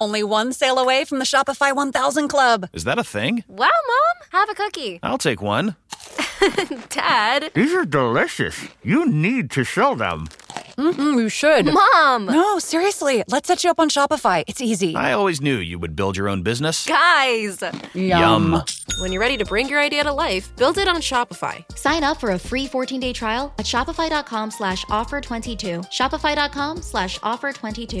Only one sale away from the Shopify 1000 Club. Is that a thing? Wow, Mom! Have a cookie. I'll take one. Dad. These are delicious. You need to sell them. Mm-hmm, you should. Mom! No, seriously. Let's set you up on Shopify. It's easy. I always knew you would build your own business. Guys! Yum. When you're ready to bring your idea to life, build it on Shopify. Sign up for a free 14-day trial at shopify.com slash offer 22. Shopify.com slash offer 22.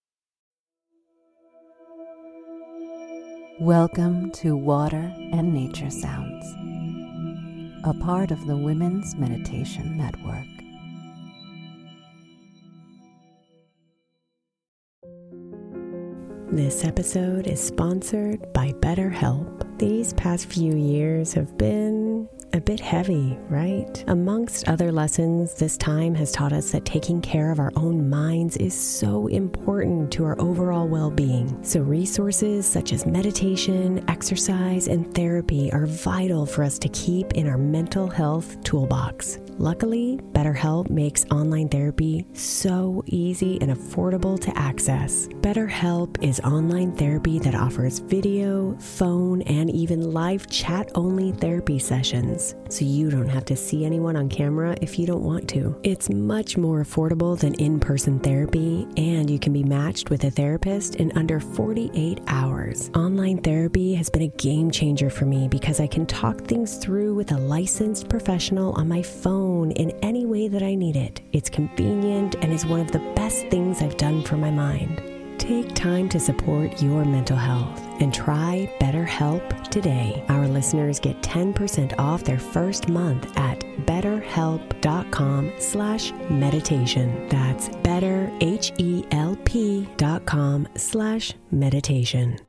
Welcome to Water and Nature Sounds, a part of the Women's Meditation Network. This episode is sponsored by BetterHelp. These past few years have been a bit heavy, right? Amongst other lessons, this time has taught us that taking care of our own minds is so important to our overall well being. So, resources such as meditation, exercise, and therapy are vital for us to keep in our mental health toolbox. Luckily, BetterHelp makes online therapy so easy and affordable to access. BetterHelp is online therapy that offers video, phone, and even live chat only therapy sessions, so you don't have to see anyone on camera if you don't want to. It's much more affordable than in person therapy, and you can be matched with a therapist in under 48 hours. Online therapy has been a game changer for me because I can talk things through with a licensed professional on my in any way that I need it. It's convenient and is one of the best things I've done for my mind. Take time to support your mental health and try BetterHelp today. Our listeners get 10% off their first month at betterhelp.com slash meditation. That's betterhelp.com slash meditation.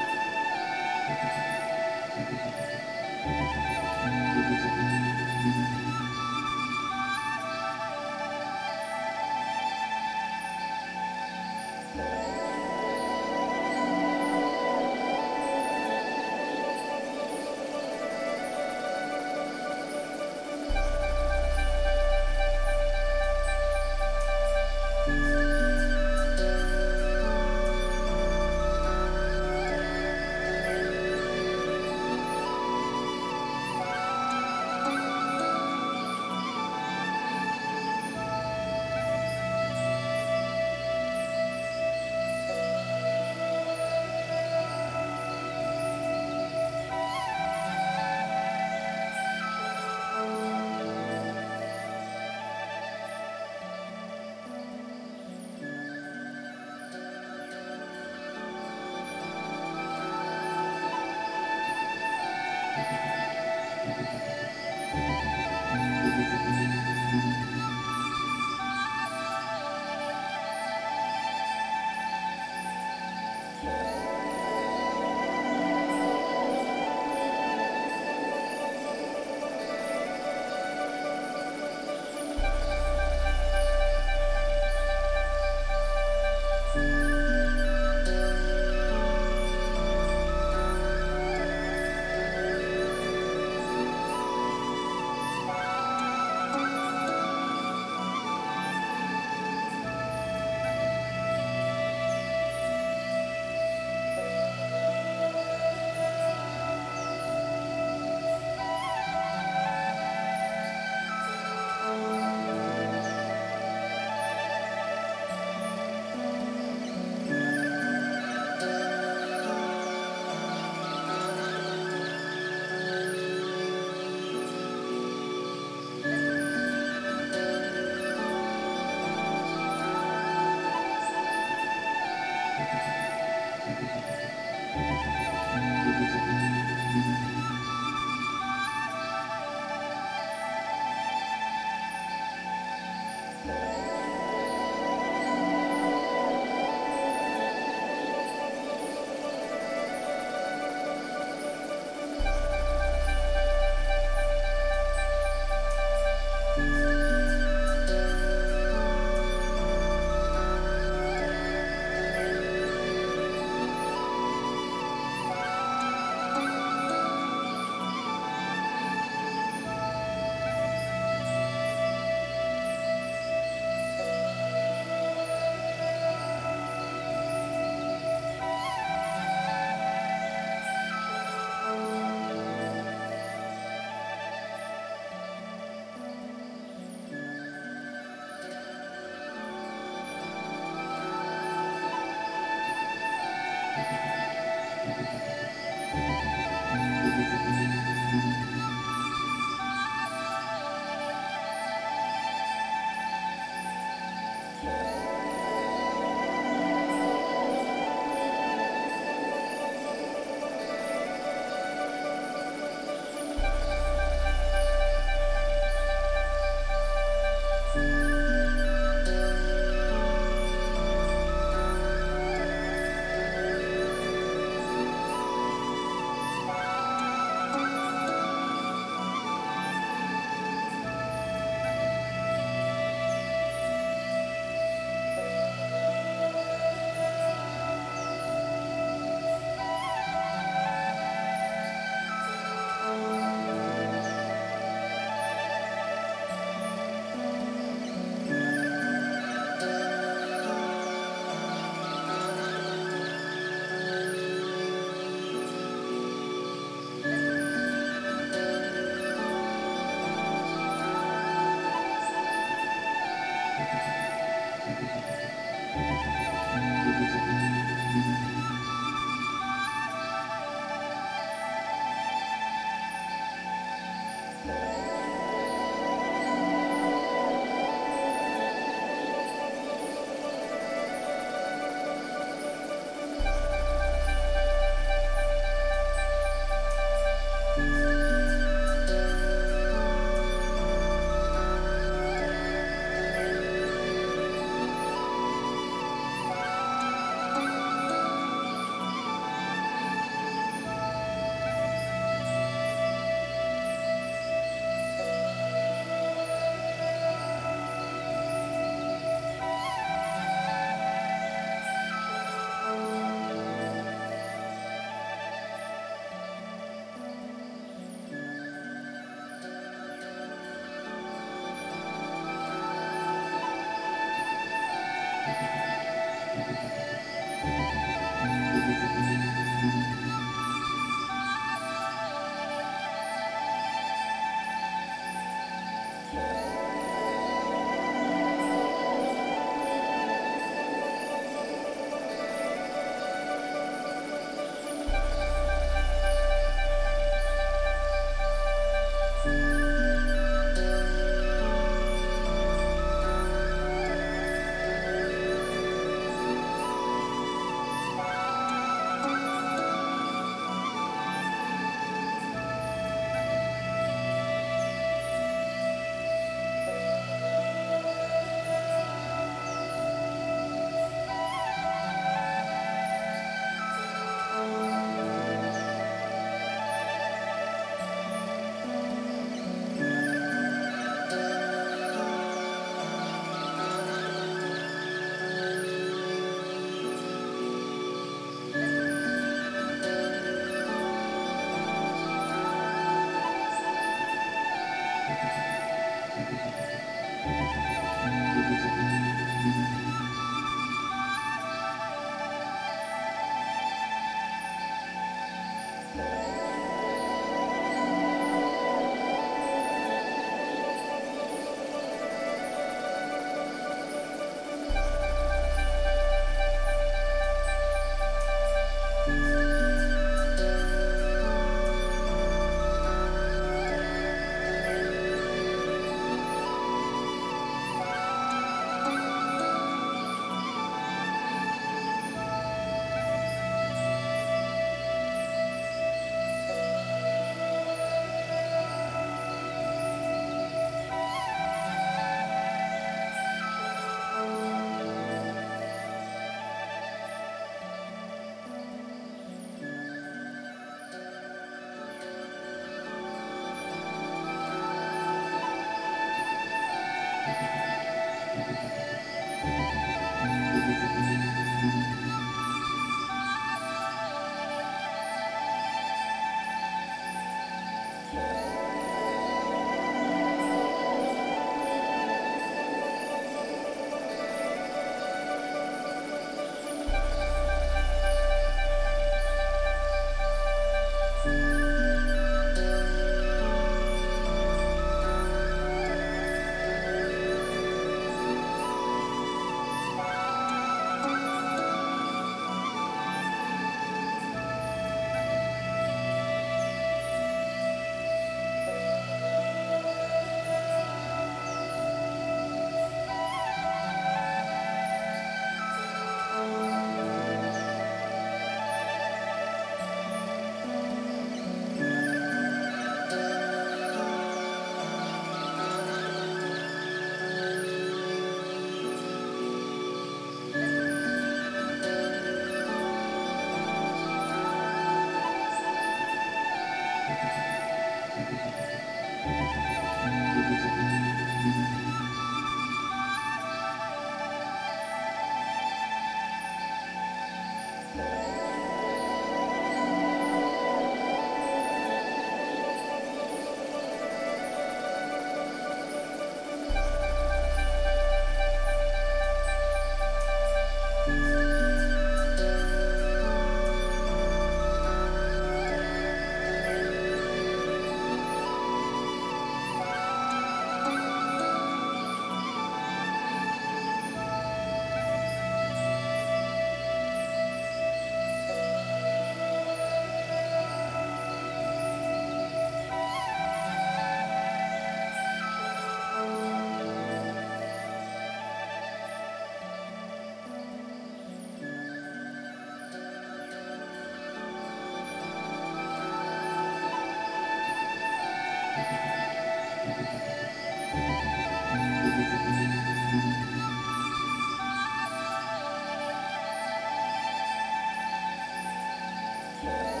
Bye.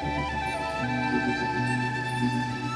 Thank you.